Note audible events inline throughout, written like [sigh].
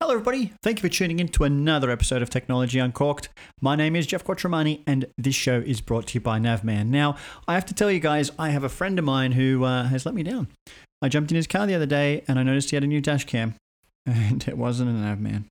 Hello, everybody. Thank you for tuning in to another episode of Technology Uncorked. My name is Jeff Quattromani, and this show is brought to you by Navman. Now, I have to tell you guys, I have a friend of mine who uh, has let me down. I jumped in his car the other day, and I noticed he had a new dash cam, [laughs] and it wasn't a Navman.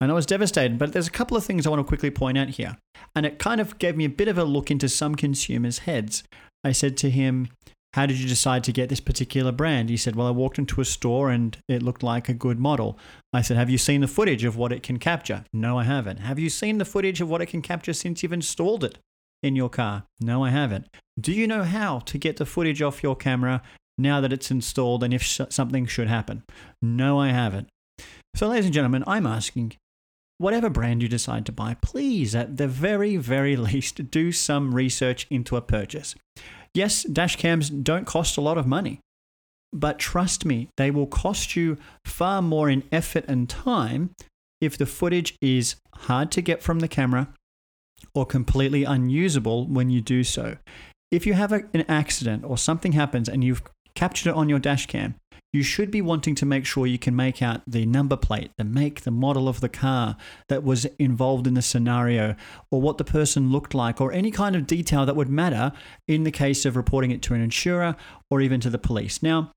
And I was devastated, but there's a couple of things I want to quickly point out here. And it kind of gave me a bit of a look into some consumers' heads. I said to him, how did you decide to get this particular brand? He said, Well, I walked into a store and it looked like a good model. I said, Have you seen the footage of what it can capture? No, I haven't. Have you seen the footage of what it can capture since you've installed it in your car? No, I haven't. Do you know how to get the footage off your camera now that it's installed and if something should happen? No, I haven't. So, ladies and gentlemen, I'm asking whatever brand you decide to buy, please, at the very, very [laughs] least, do some research into a purchase. Yes, dash cams don't cost a lot of money, but trust me, they will cost you far more in effort and time if the footage is hard to get from the camera or completely unusable when you do so. If you have a, an accident or something happens and you've captured it on your dash cam, you should be wanting to make sure you can make out the number plate, the make, the model of the car that was involved in the scenario, or what the person looked like, or any kind of detail that would matter in the case of reporting it to an insurer or even to the police. Now,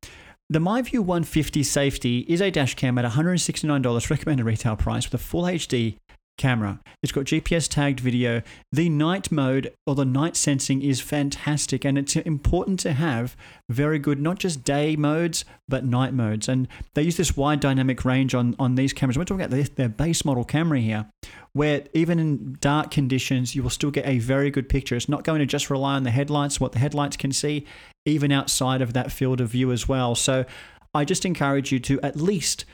the MiVue 150 Safety is a dash cam at $169 recommended retail price with a full HD camera. It's got GPS tagged video. The night mode or the night sensing is fantastic, and it's important to have very good, not just day modes, but night modes. And they use this wide dynamic range on, on these cameras. We're talking about their base model camera here, where even in dark conditions, you will still get a very good picture. It's not going to just rely on the headlights, what the headlights can see, even outside of that field of view as well. So I just encourage you to at least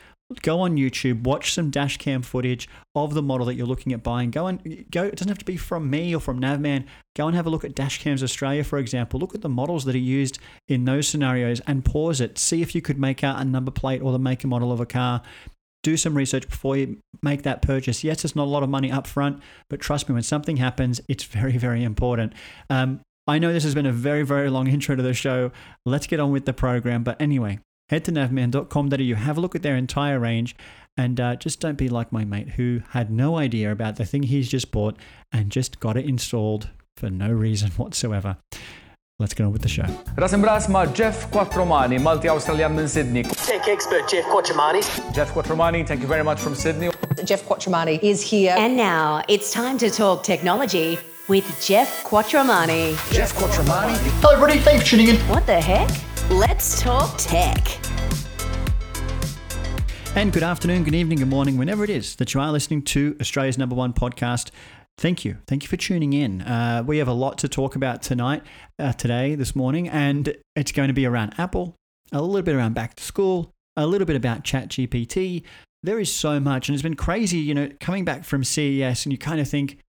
go on YouTube, watch some dash cam footage of the model that you're looking at buying. Go and go. It doesn't have to be from me or from Navman. Go and have a look at Dashcams Australia, for example. Look at the models that are used in those scenarios and pause it. See if you could make out a number plate or the make and model of a car. Do some research before you make that purchase. Yes, it's not a lot of money up front, but trust me, when something happens, it's very, very important. Um, I know this has been a very, very long [laughs] intro to the show. Let's get on with the program. But anyway, head to navman.com.au, have a look at their entire range, and uh, just don't be like my mate who had no idea about the thing he's just bought and just got it installed for no reason [laughs] whatsoever. Let's get on with the show. Ras imbras ma' Jeff Quattromani, multi-Australian min Sydney. Tech expert Jeff Quattromani. Jeff Quattromani, thank you very much from Sydney. Jeff Quattromani is here. And now it's time to talk technology with Jeff Quattromani. Jeff Quattromani. Hello, everybody. Thanks for tuning in. What the heck? Let's talk tech. And good afternoon, good evening, good morning, whenever it is that you are listening to Australia's number one podcast. Thank you. Thank you for tuning in. Uh, we have a lot to talk about tonight, uh, today, this morning, and it's going to be around Apple, a little bit around back to school, a little bit about ChatGPT. There is so much, and it's been crazy, you know, coming back from CES, and you kind of think,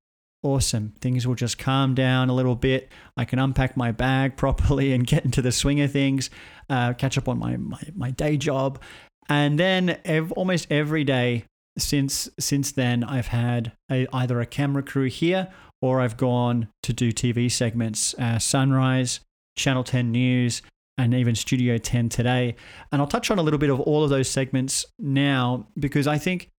awesome, things will just calm down a little bit. I can unpack my bag [laughs] properly and get into the swing of things, uh, catch up on my, my, my day job. And then ev- almost every day since since then, I've had a, either a camera crew here or I've gone to do TV segments, uh, Sunrise, Channel 10 News, and even Studio 10 today. And I'll touch on a little bit of all of those segments now because I think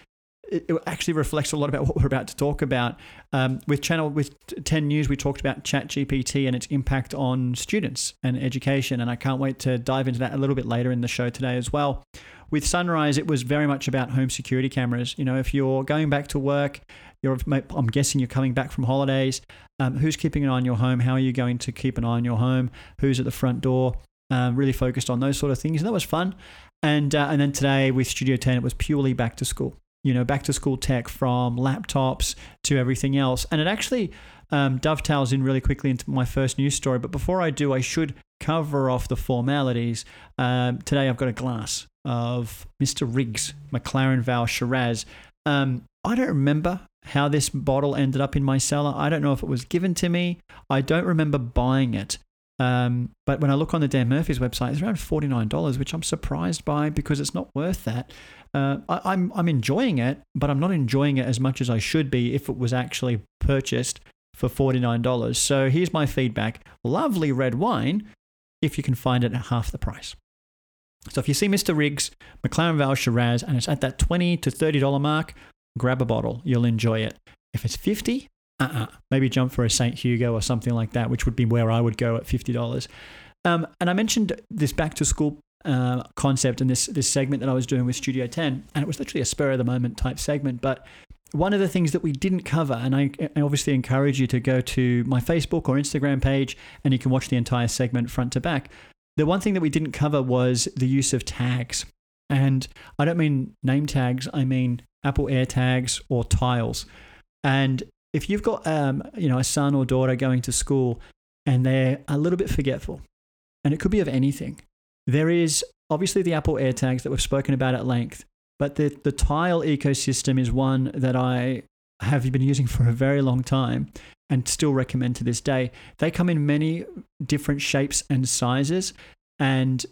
it, actually reflects a lot about what we're about to talk about. Um, with channel with 10 News, we talked about ChatGPT and its impact on students and education, and I can't wait to dive into that a little bit later in the show today as well. With Sunrise, it was very much about home security cameras. You know, if you're going back to work, you're, I'm guessing you're coming back from holidays. Um, who's keeping an eye on your home? How are you going to keep an eye on your home? Who's at the front door? Um, really focused on those sort of things, and that was fun. And uh, and then today with Studio 10, it was purely back to school you know, back to school tech from laptops to everything else. And it actually um, dovetails in really quickly into my first news story. But before I do, I should cover off the formalities. Um, today I've got a glass of Mr. Riggs McLaren Vale Shiraz. Um, I don't remember how this bottle ended up in my cellar. I don't know if it was given to me. I don't remember buying it. Um, but when I look on the Dan Murphy's website, it's around $49, which I'm surprised by because it's not worth that. Uh, I, I'm, I'm enjoying it, but I'm not enjoying it as much as I should be if it was actually purchased for $49. So here's my feedback lovely red wine if you can find it at half the price. So if you see Mr. Riggs, McLaren Vale Shiraz, and it's at that 20 to $30 mark, grab a bottle. You'll enjoy it. If it's 50 uh-uh. maybe jump for a St. Hugo or something like that, which would be where I would go at $50. Um, and I mentioned this back to school uh, concept and this, this segment that I was doing with Studio 10, and it was literally a spur of the moment type segment. But one of the things that we didn't cover, and I, I obviously encourage you to go to my Facebook or Instagram page and you can watch the entire segment front to back. The one thing that we didn't cover was the use of tags. And I don't mean name tags, I mean Apple AirTags or tiles. And if you've got um, you know a son or daughter going to school and they're a little bit forgetful, and it could be of anything, there is obviously the Apple AirTags that we've spoken about at length, but the the Tile ecosystem is one that I have been using for a very long time and still recommend to this day. They come in many different shapes and sizes, and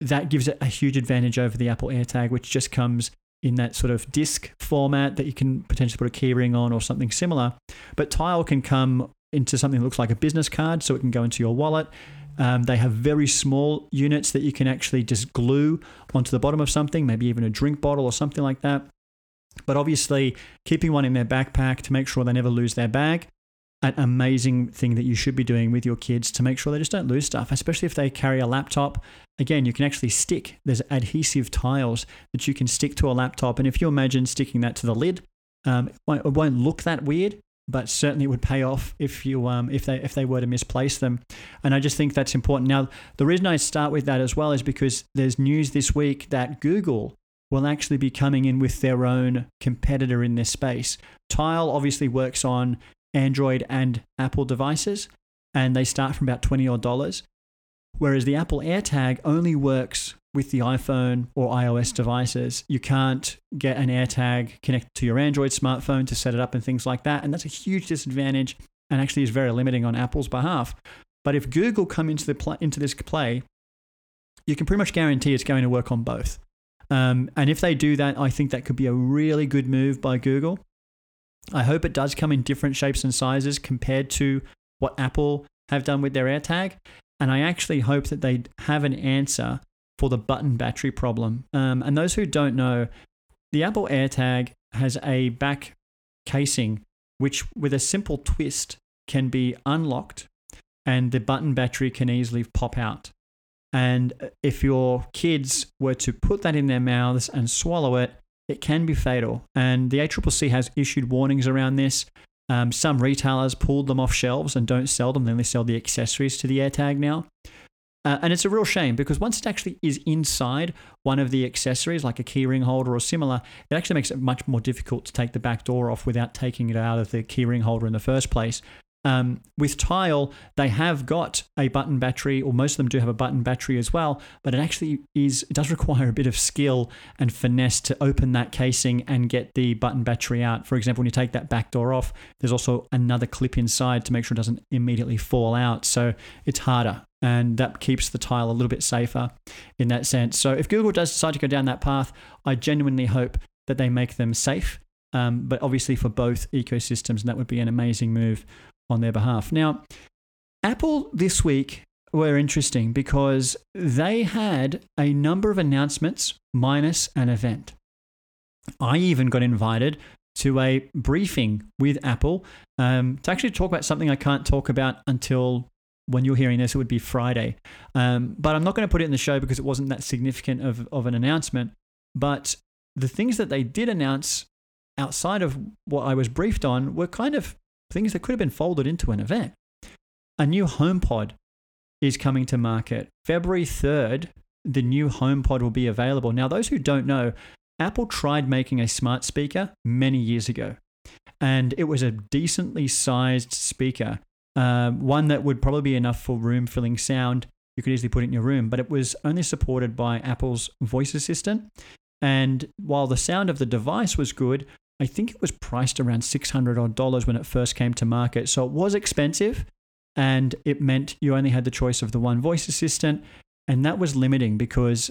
that gives it a huge advantage over the Apple AirTag, which just comes in that sort of disk format that you can potentially put a keyring on or something similar. But Tile can come into something that looks like a business card, so it can go into your wallet. Um, they have very small units that you can actually just glue onto the bottom of something, maybe even a drink bottle or something like that. But obviously, keeping one in their backpack to make sure they never lose their bag an amazing thing that you should be doing with your kids to make sure they just don't lose stuff, especially if they carry a laptop. Again, you can actually stick, there's adhesive tiles that you can stick to a laptop. And if you imagine sticking that to the lid, um, it, won't, look that weird, but certainly it would pay off if you um, if they if they were to misplace them. And I just think that's important. Now, the reason I start with that as well is because there's news this week that Google will actually be coming in with their own competitor in this space. Tile obviously works on Android and Apple devices, and they start from about 20 odd dollars. Whereas the Apple AirTag only works with the iPhone or iOS devices. You can't get an AirTag connected to your Android smartphone to set it up and things like that. And that's a huge disadvantage and actually is very limiting on Apple's behalf. But if Google come into, the pl- into this play, you can pretty much guarantee it's going to work on both. Um, and if they do that, I think that could be a really good move by Google. I hope it does come in different shapes and sizes compared to what Apple have done with their AirTag. And I actually hope that they have an answer for the button battery problem. Um, and those who don't know, the Apple AirTag has a back casing which, with a simple twist, can be unlocked and the button battery can easily pop out. And if your kids were to put that in their mouths and swallow it, it can be fatal. And the ACCC has issued warnings around this. Um, some retailers pulled them off shelves and don't sell them. Then they only sell the accessories to the AirTag now. Uh, and it's a real shame because once it actually is inside one of the accessories, like a keyring holder or similar, it actually makes it much more difficult to take the back door off without taking it out of the keyring holder in the first place. Um, with Tile, they have got a button battery, or most of them do have a button battery as well, but it actually is it does require a bit of skill and finesse to open that casing and get the button battery out. For example, when you take that back door off, there's also another clip inside to make sure it doesn't immediately fall out. So it's harder, and that keeps the Tile a little bit safer in that sense. So if Google does decide to go down that path, I genuinely hope that they make them safe. Um, but obviously for both ecosystems, and that would be an amazing move on their behalf. Now, Apple this week were interesting because they had a number of announcements minus an event. I even got invited to a briefing with Apple um, to actually talk about something I can't talk about until when you're hearing this, it would be Friday. Um, but I'm not going to put it in the show because it wasn't that significant of, of an announcement. But the things that they did announce outside of what I was briefed on were kind of things that could have been folded into an event. A new HomePod is coming to market. February 3rd, the new HomePod will be available. Now, those who don't know, Apple tried making a smart speaker many years ago, and it was a decently sized speaker, um, one that would probably be enough for room filling sound. You could easily put it in your room, but it was only supported by Apple's voice assistant. And while the sound of the device was good, I think it was priced around 600 odd dollars when it first came to market. So it was expensive and it meant you only had the choice of the one voice assistant. And that was limiting because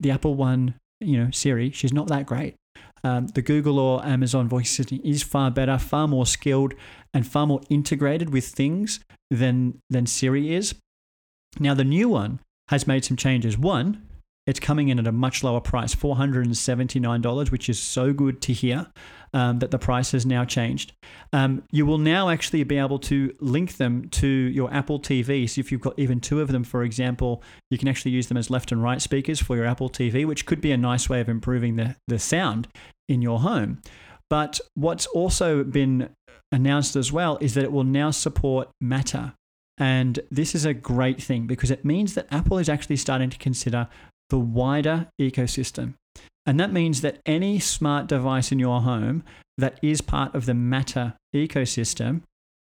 the Apple One, you know, Siri, she's not that great. Um, the Google or Amazon voice assistant is far better, far more skilled, and far more integrated with things than, than Siri is. Now, the new one has made some changes. One, It's coming in at a much lower price, $479, which is so good to hear um, that the price has now changed. Um, you will now actually be able to link them to your Apple TV. So if you've got even two of them, for example, you can actually use them as left and right speakers for your Apple TV, which could be a nice way of improving the, the sound in your home. But what's also been announced as well is that it will now support Matter. And this is a great thing because it means that Apple is actually starting to consider the wider ecosystem. And that means that any smart device in your home that is part of the Matter ecosystem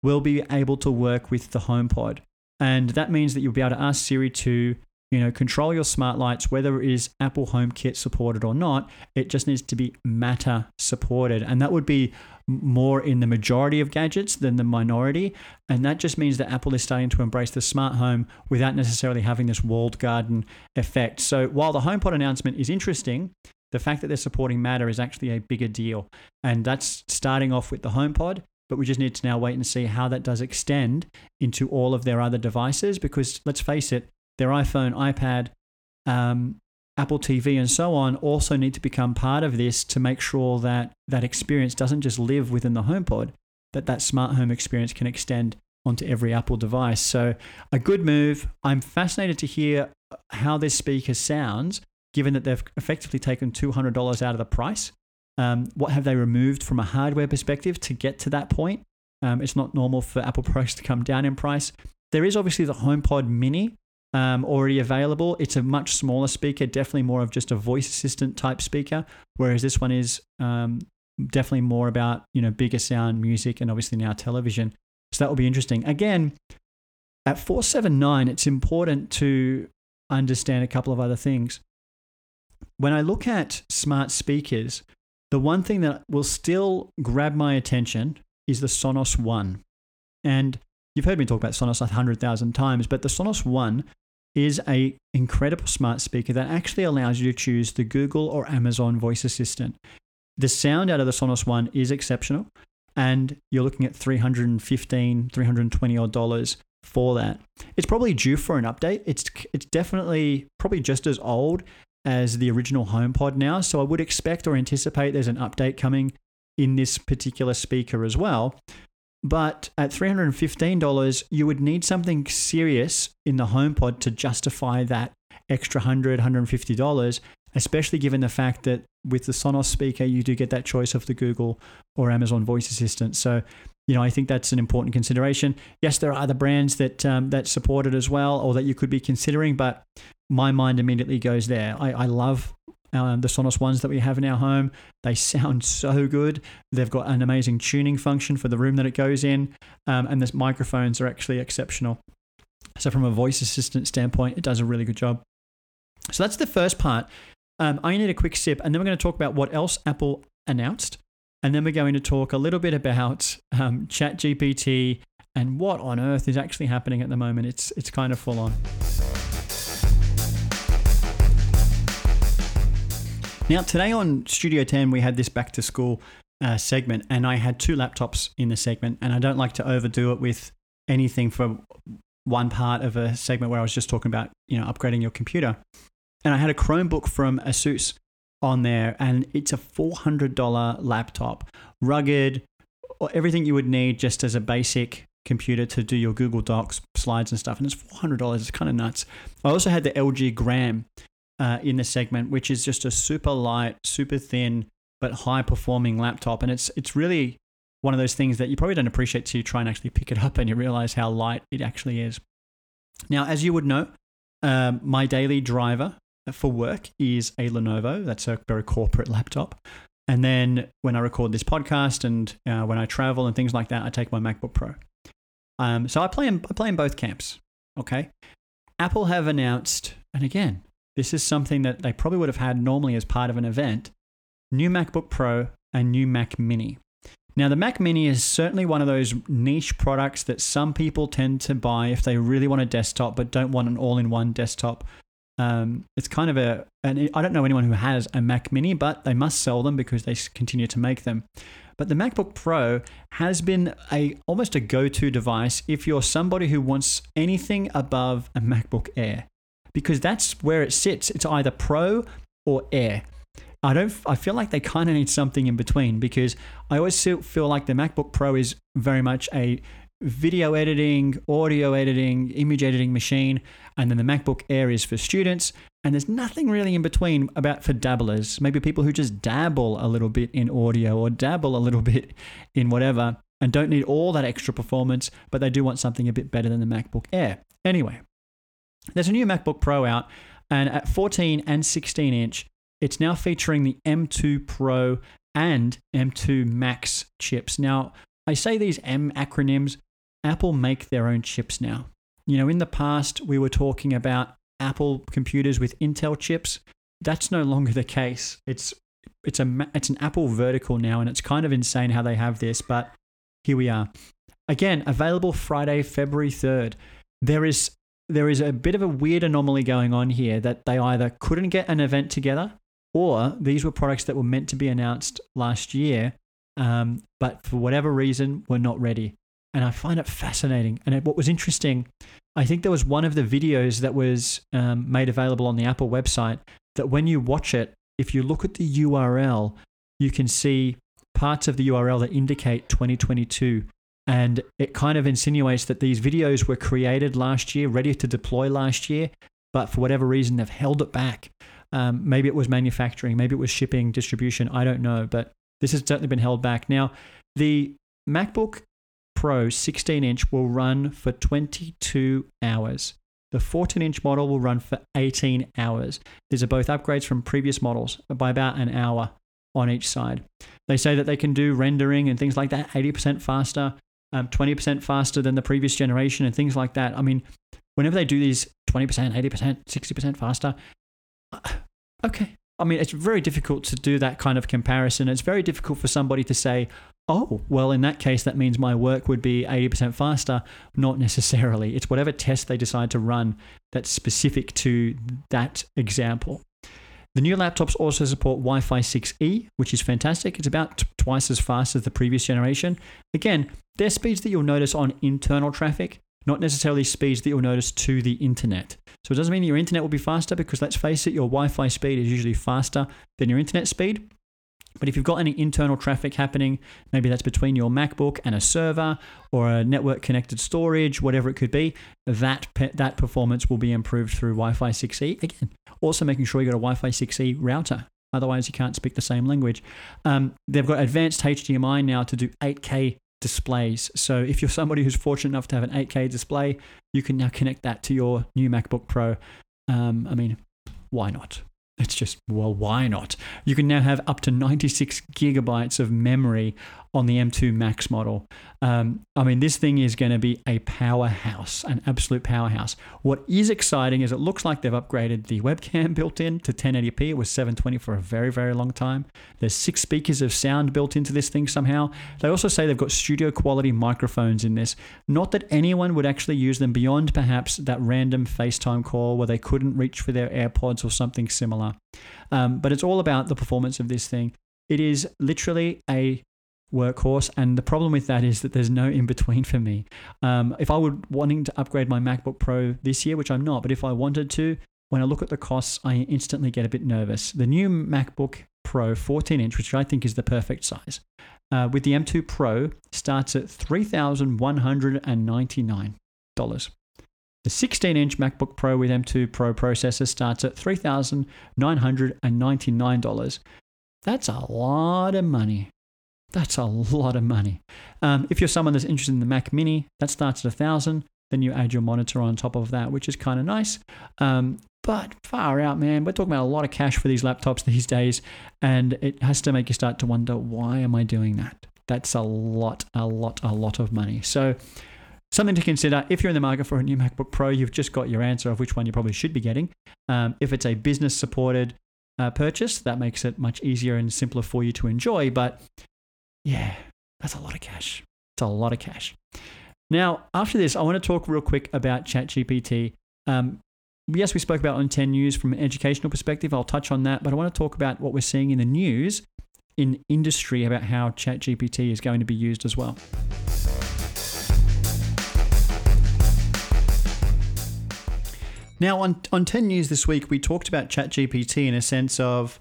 will be able to work with the HomePod. And that means that you'll be able to ask Siri to, you know, control your smart lights, whether it is Apple HomeKit supported or not. It just needs to be Matter supported. And that would be more in the majority of gadgets than the minority. And that just means that Apple is starting to embrace the smart home without necessarily having this walled garden effect. So while the HomePod announcement is interesting, the fact that they're supporting Matter is actually a bigger deal. And that's starting off with the HomePod, but we just need to now wait and see how that does extend into all of their other devices because let's face it, their iPhone, iPad, um, Apple TV, and so on also need to become part of this to make sure that that experience doesn't just live within the HomePod, that that smart home experience can extend onto every Apple device. So, a good move. I'm fascinated to hear how this speaker sounds, given that they've effectively taken $200 out of the price. Um, what have they removed from a hardware perspective to get to that point? Um, it's not normal for Apple products to come down in price. There is obviously the HomePod Mini, um, already available. It's a much smaller speaker, definitely more of just a voice assistant type speaker, whereas this one is um, definitely more about you know bigger sound, music, and obviously now television. So that will be interesting. Again, at four seven nine, it's important to understand a couple of other things. When I look at smart speakers, the one thing that will still grab my attention is the Sonos One, and You've heard me talk about Sonos a hundred thousand times, but the Sonos One is a incredible smart speaker that actually allows you to choose the Google or Amazon voice assistant. The sound out of the Sonos One is exceptional, and you're looking at 315 320 odd dollars for that. It's probably due for an update. It's it's definitely probably just as old as the original HomePod now, so I would expect or anticipate there's an update coming in this particular speaker as well. But at $315, you would need something serious in the HomePod to justify that extra $100, $150, especially given the fact that with the Sonos speaker, you do get that choice of the Google or Amazon voice assistant. So, you know, I think that's an important consideration. Yes, there are other brands that um, that support it as well, or that you could be considering, but my mind immediately goes there. I, I love um, the Sonos ones that we have in our home. They [laughs] sound so good. They've got an amazing tuning function for the room that it goes in, um, and the microphones are actually exceptional. So, from a voice assistant standpoint, it does a really good job. So, that's the first part. Um, I need a quick sip, and then we're going to talk about what else Apple announced. And then we're going to talk a little bit about um, ChatGPT and what on earth is actually happening at the moment. It's, it's kind of full on. Now, today on Studio 10, we had this back to school uh, segment, and I had two laptops in the segment, and I don't like to overdo it with anything for one part of a segment where I was just talking about, you know, upgrading your computer. And I had a Chromebook from Asus on there, and it's a $400 laptop, rugged, everything you would need just as a basic computer to do your Google Docs, slides, and stuff. And it's $400. It's kind of nuts. I also had the LG Gram, uh, in the segment, which is just a super light, super thin, but high performing laptop. And it's it's really one of those things that you probably don't appreciate till you try and actually pick it up and you realize how light it actually is. Now, as you would know, um, my daily driver for work is a Lenovo. That's a very corporate laptop. And then when I record this podcast and uh, when I travel and things like that, I take my MacBook Pro. Um, so I play in I play in both camps. Okay. Apple have announced, and again, this is something that they probably would have had normally as part of an event new MacBook Pro and new Mac Mini. Now, the Mac Mini is certainly one of those niche products that some people tend to buy if they really want a desktop but don't want an all in one desktop. Um, it's kind of a, and I don't know anyone who has a Mac Mini, but they must sell them because they continue to make them. But the MacBook Pro has been a almost a go-to device if you're somebody who wants anything above a MacBook Air. Because that's where it sits. It's either Pro or Air. I don't. I feel like they kind of need something in between because I always feel- feel like the MacBook Pro is very much a video editing, audio editing, image editing machine, and then the MacBook Air is for students. And there's nothing really in between about for dabblers. Maybe people who just dabble a little bit in audio or dabble a little [laughs] bit in whatever and don't need all that extra performance, but they do want something a bit better than the MacBook Air. Anyway, there's a new MacBook Pro out, and at 14 and 16 inch, it's now featuring the M2 Pro and M2 Max chips. Now, I say these M acronyms, Apple make their own chips now. You know, in the past, we were talking about Apple computers with Intel chips. That's no longer the case. It's it's a it's an Apple vertical now, and it's kind of insane how they have this. But here we are. Again, available Friday, February third. There is there is a bit of a weird anomaly going on here that they either couldn't get an event together, or these were products that were meant to be announced last year, um, but for whatever reason were not ready. And I find it fascinating. And what was interesting, I think there was one of the videos that was um, made available on the Apple website that when you watch it, if you look at the URL, you can see parts of the URL that indicate 2022. And it kind of insinuates that these videos were created last year, ready to deploy last year, but for whatever reason, they've held it back. Um, maybe it was manufacturing, maybe it was shipping, distribution, I don't know, but this has certainly been held back. Now, the MacBook Pro 16 inch will run for 22 hours. The 14 inch model will run for 18 hours. These are both upgrades from previous models by about an hour on each side. They say that they can do rendering and things like that 80% faster, um, 20% faster than the previous generation, and things like that. I mean, whenever they do these 20%, 80%, 60% faster, [sighs] okay. I mean, it's very difficult to do that kind of comparison. It's very difficult for somebody to say, oh, well, in that case, that means my work would be 80% faster. Not necessarily. It's whatever test they decide to run that's specific to that example. The new laptops also support Wi Fi 6E, which is fantastic. It's about t- twice as fast as the previous generation. Again, they're speeds that you'll notice on internal traffic, not necessarily speeds that you'll notice to the internet. So it doesn't mean your internet will be faster because let's face it, your Wi Fi speed is usually faster than your internet speed. But if you've got any internal traffic happening, maybe that's between your MacBook and a server or a network connected storage, whatever it could be, that pe- that performance will be improved through Wi-Fi 6E. Again, also making sure you got a Wi-Fi 6E router. Otherwise, you can't speak the same language. Um, they've got advanced HDMI now to do 8K displays. So if you're somebody who's fortunate enough to have an 8K display, you can now connect that to your new MacBook Pro. Um, I mean, why not? It's just, well, why not? You can now have up to 96 gigabytes of memory on the M2 Max model. Um, I mean, this thing is going to be a powerhouse, an absolute powerhouse. What is exciting is it looks like they've upgraded the webcam [laughs] built in to 1080p. It was 720 for a very, very long time. There's six speakers of sound built into this thing somehow. They also say they've got studio quality microphones in this. Not that anyone would actually use them beyond perhaps that random FaceTime call where they couldn't reach for their AirPods or something similar. Um, but it's all about the performance of this thing. It is literally a workhorse, and the problem with that is that there's no in between for me. Um, if I were wanting to upgrade my MacBook Pro this year, which I'm not, but if I wanted to, when I look at the costs, I instantly get a bit nervous. The new MacBook Pro 14 inch, which I think is the perfect size, uh, with the M2 Pro starts at $3,199. The 16 inch MacBook Pro with M2 Pro processor starts at $3,999. That's a lot of money. That's a lot of money. Um, if you're someone that's interested in the Mac Mini, that starts at a thousand. Then you add your monitor on top of that, which is kind of nice. Um, but far out, man, we're talking about a lot of cash for these laptops these days, and it has to make you start to wonder why am I doing that? That's a lot, a lot, a lot of money. So something to consider if you're in the market for a new MacBook Pro. You've just got your answer of which one you probably should be getting. Um, if it's a business supported uh, purchase, that makes it much easier and simpler for you to enjoy. But yeah, that's a lot of cash. It's a lot of cash. Now, after this, I want to talk real quick about ChatGPT. Um, yes, we spoke about on 10 News from an educational perspective. I'll touch on that, but I want to talk about what we're seeing in the news in industry about how ChatGPT is going to be used as well. Now, on, on 10 News this week, we talked about ChatGPT in a sense of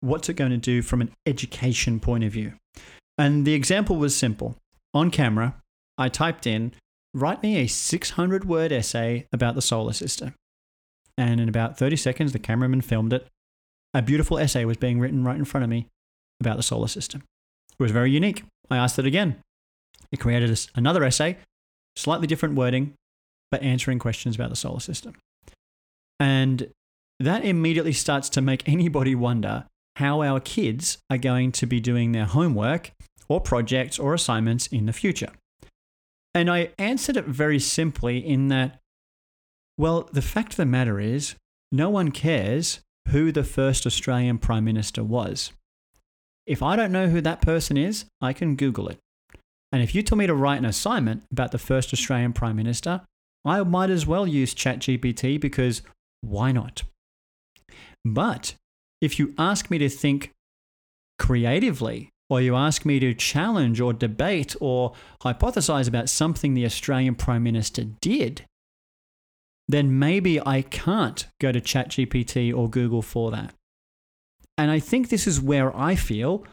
what's it going to do from an education point of view. And the example was simple. On camera, I typed in, write me a 600 word essay about the solar system. And in about 30 seconds, the cameraman filmed it. A beautiful essay was being written right in front of me about the solar system. It was very unique. I asked it again. It created another essay, slightly different wording, but answering questions about the solar system. And that immediately starts to make [laughs] anybody wonder how our kids are going to be doing their homework or projects or assignments in the future. And I answered it very simply in that, well, the fact of the matter is, no one cares who the first Australian Prime Minister was. If I don't know who that person is, I can Google it. And if you tell me to write an assignment about the first Australian Prime Minister, I might as well use ChatGPT because why not? But if you ask me to think creatively, or you ask me to challenge or debate or hypothesize about something the Australian Prime Minister did, then maybe I can't go to ChatGPT or Google for that. And I think this is where I feel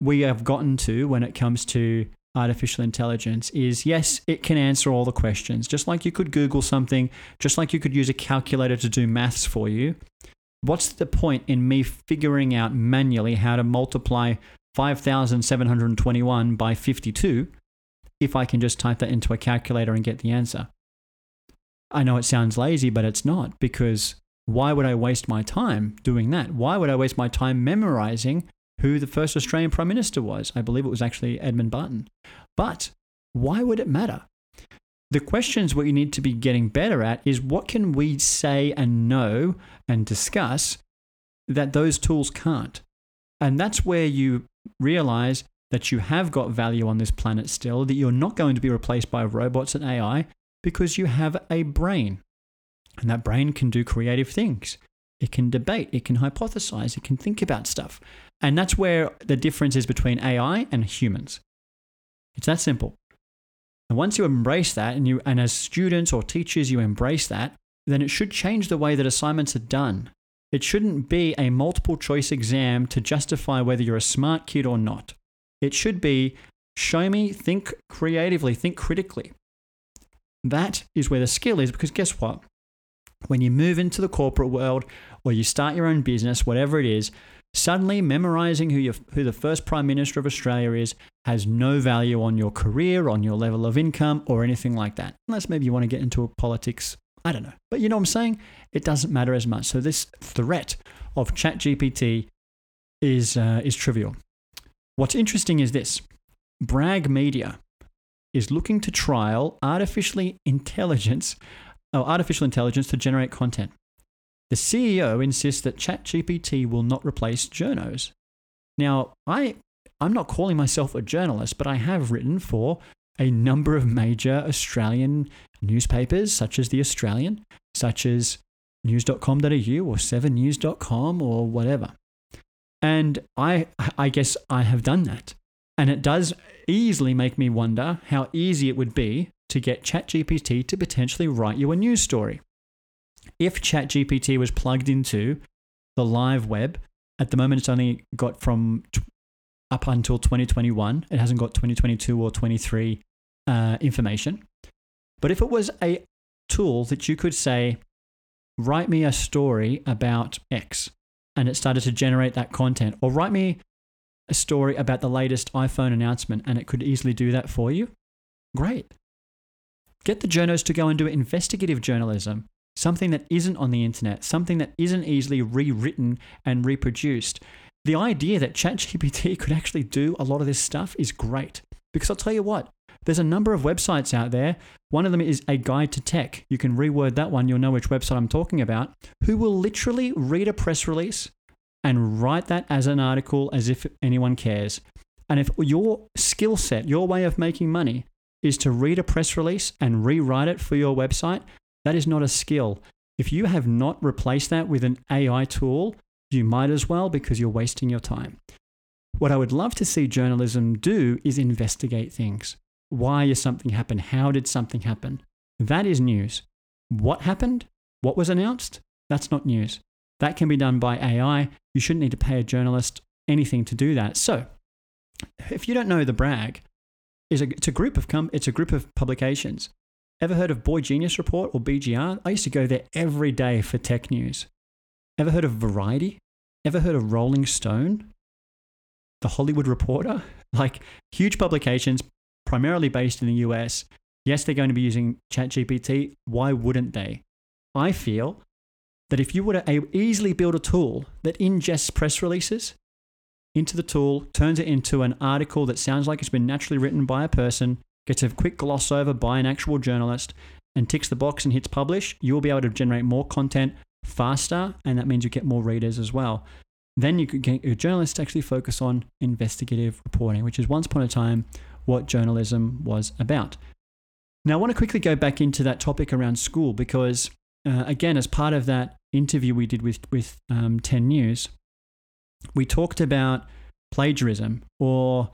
we have gotten to when it comes to artificial intelligence is yes, it can answer all the questions, just like you could Google something, just like you could use a calculator to do maths for you. What's the point in me figuring out manually how to multiply 5,721 by 52 if I can just type that into a calculator and get the answer? I know it sounds lazy, but it's not because why would I waste my time doing that? Why would I waste my time memorizing who the first Australian Prime Minister was. I believe it was actually Edmund Barton. But why would it matter? The questions what you need to be getting better at is what can we say and know and discuss that those tools can't? And that's where you realize that you have got value on this planet still, that you're not going to be replaced by robots and AI because you have a brain. And that brain can do creative things. It can debate, it can hypothesize, it can think about stuff. And that's where the difference is between AI and humans. It's that simple. And once you embrace that, and, you, and as students or teachers, you embrace that, then it should change the way that assignments are done. It shouldn't be a multiple choice exam to justify whether you're a smart kid or not. It should be show me, think creatively, think critically. That is where the skill is because guess what? When you move into the corporate world or you start your own business, whatever it is, Suddenly, memorizing who, who the first Prime Minister of Australia is has no value on your career, on your level of income, or anything like that. Unless maybe you want to get into a politics. I don't know. But you know what I'm saying? It doesn't matter as much. So, this threat of ChatGPT is, uh, is trivial. What's interesting is this Brag Media is looking to trial artificially intelligence, or artificial intelligence to generate content. The CEO insists that ChatGPT will not replace journos. Now, I, I'm not calling myself a journalist, but I have written for a number of major Australian newspapers, such as The Australian, such as news.com.au or 7news.com or whatever. And I, I guess I have done that. And it does easily make me wonder how easy it would be to get ChatGPT to potentially write you a news story if ChatGPT was plugged into the live web, at the moment it's only got from up until 2021. It hasn't got 2022 or 23 uh, information. But if it was a tool that you could say, write me a story about X, and it started to generate that content, or write me a story about the latest iPhone announcement, and it could easily do that for you, great. Get the journos to go and do investigative journalism something that isn't on the internet, something that isn't easily rewritten and reproduced. The idea that ChatGPT [laughs] could actually do a lot of this stuff is great. Because I'll tell you what, there's a number of websites out there. One of them is a guide to tech. You can reword that one, you'll know which website I'm talking about, who will literally read a press release and write that as an article as if anyone cares. And if your skill set, your way of making money, is to read a press release and rewrite it for your website, that is not a skill. If you have not replaced that with an AI tool, you might as well because you're wasting your time. What I would love to see journalism do is investigate things. Why is something happen? How did something happen? That is news. What happened? what was announced, that's not news. That can be done by AI. You shouldn't need to pay a journalist anything to do that. So, if you don't know the brag, is a, it's a group of com- it's a group of publications. Ever heard of Boy Genius Report or BGR? I used to go there every day for tech news. Ever heard of Variety? Ever heard of Rolling Stone? The Hollywood Reporter? [laughs] Like huge publications, primarily based in the US. Yes, they're going to be using ChatGPT. Why wouldn't they? I feel that if you were to easily build a tool that ingests press releases into the tool, turns it into an article that sounds like it's been naturally written by a person, gets a quick gloss over by an actual journalist, and ticks the box and hits publish, you'll be able to generate more content faster, and that means you get more readers as well. Then you could get your journalists to actually focus on investigative reporting, which is once upon a time what journalism was about. Now, I want to quickly go back into that topic around school because, uh, again, as part of that interview we did with, with um, 10 News, we talked about plagiarism or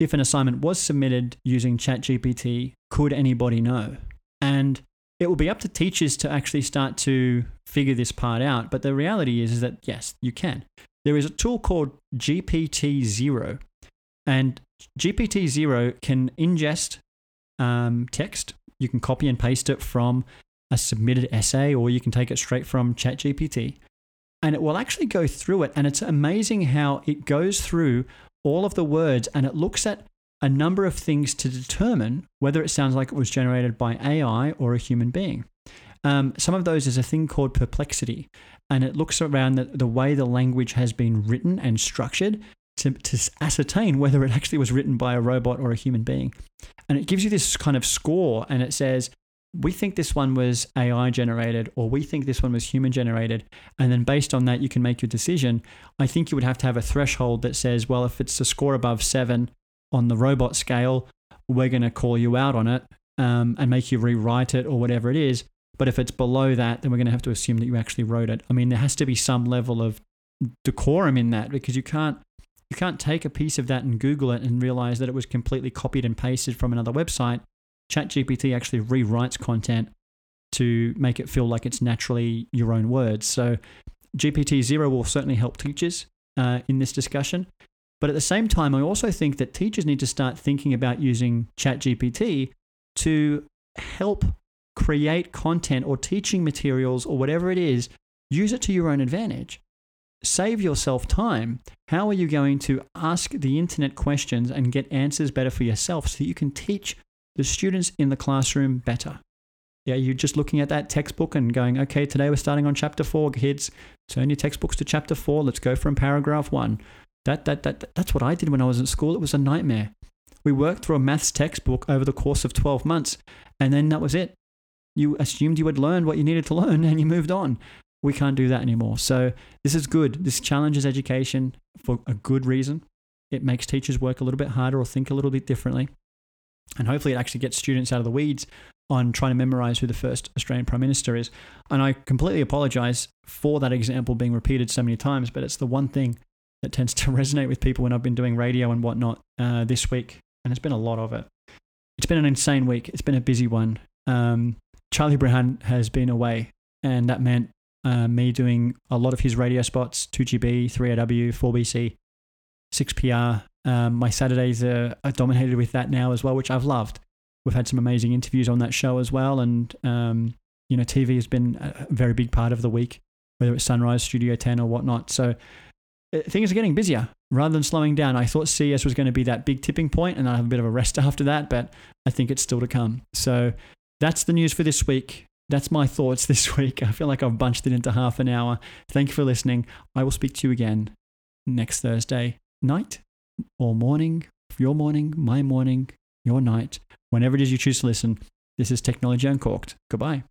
if an assignment was submitted using ChatGPT, could anybody know? And it will be up to teachers to actually start to figure this part out. But the reality is, is that yes, you can. There is a tool called GPT Zero, and GPT Zero can ingest um, text. You can copy and paste it from a submitted essay, or you can take it straight from ChatGPT, and it will actually go through it. And it's amazing how it goes through all of the words and it looks at a number of things to determine whether it sounds like it was generated by AI or a human being. Um, some of those is a thing called perplexity, and it looks around the, the way the language has been written and structured to, to ascertain whether it actually was written by a robot or a human being. And it gives you this kind of score, and it says, we think this one was AI generated, or we think this one was human generated. And then based on that, you can make your decision. I think you would have to have a threshold that says, well, if it's a score above seven on the robot scale, we're going to call you out on it um, and make you rewrite it or whatever it is. But if it's below that, then we're going to have to assume that you actually wrote it. I mean, there has to be some level of decorum in that because you can't you can't take a piece of that and Google it and realize that it was completely copied and pasted from another website. ChatGPT actually rewrites content to make it feel like it's naturally your own words. So GPT zero will certainly help teachers uh, in this discussion. But at the same time, I also think that teachers need to start thinking about using ChatGPT to help create content or teaching materials or whatever it is, use it to your own advantage. Save yourself time. How are you going to ask the internet questions and get answers better for yourself so that you can teach the students in the classroom better? Yeah, you're just looking at that textbook and going, okay, today we're starting on chapter four, kids. Turn your textbooks to chapter four. Let's go from paragraph one. That, that, that, that's what I did when I was in school. It was a nightmare. We worked through a maths textbook over the course of 12 months, and then that was it you assumed you had learned what you needed to learn and you moved on. We can't do that anymore. So this is good. This challenges education for a good reason. It makes teachers work a little bit harder or think a little bit differently. And hopefully it actually gets students out of the weeds on trying to memorize who the first Australian Prime Minister is. And I completely apologize for that example being repeated so many times, but it's the one thing that tends to [laughs] resonate with people when I've been doing radio and whatnot uh, this week. And it's been a lot of it. It's been an insane week. It's been a busy one. Um, Charlie Brown has been away, and that meant uh, me doing a lot of his radio spots 2GB, 3AW, 4BC, 6PR. Um, my Saturdays are, are, dominated with that now as well, which I've loved. We've had some amazing interviews on that show as well, and um, you know, TV has been a very big part of the week, whether it's Sunrise, Studio 10, or whatnot. So Uh, things are getting busier rather than slowing down. I thought CES was going to be that big tipping point, and I have a bit of a rest [laughs] after that, but I think it's still to come. So that's the news for this week. That's my thoughts [laughs] this week. I feel like I've bunched it into half an hour. Thank you for listening. I will speak to you again next Thursday night or morning, your morning, my morning, your night, whenever it is you choose to listen. This is Technology Uncorked. Goodbye.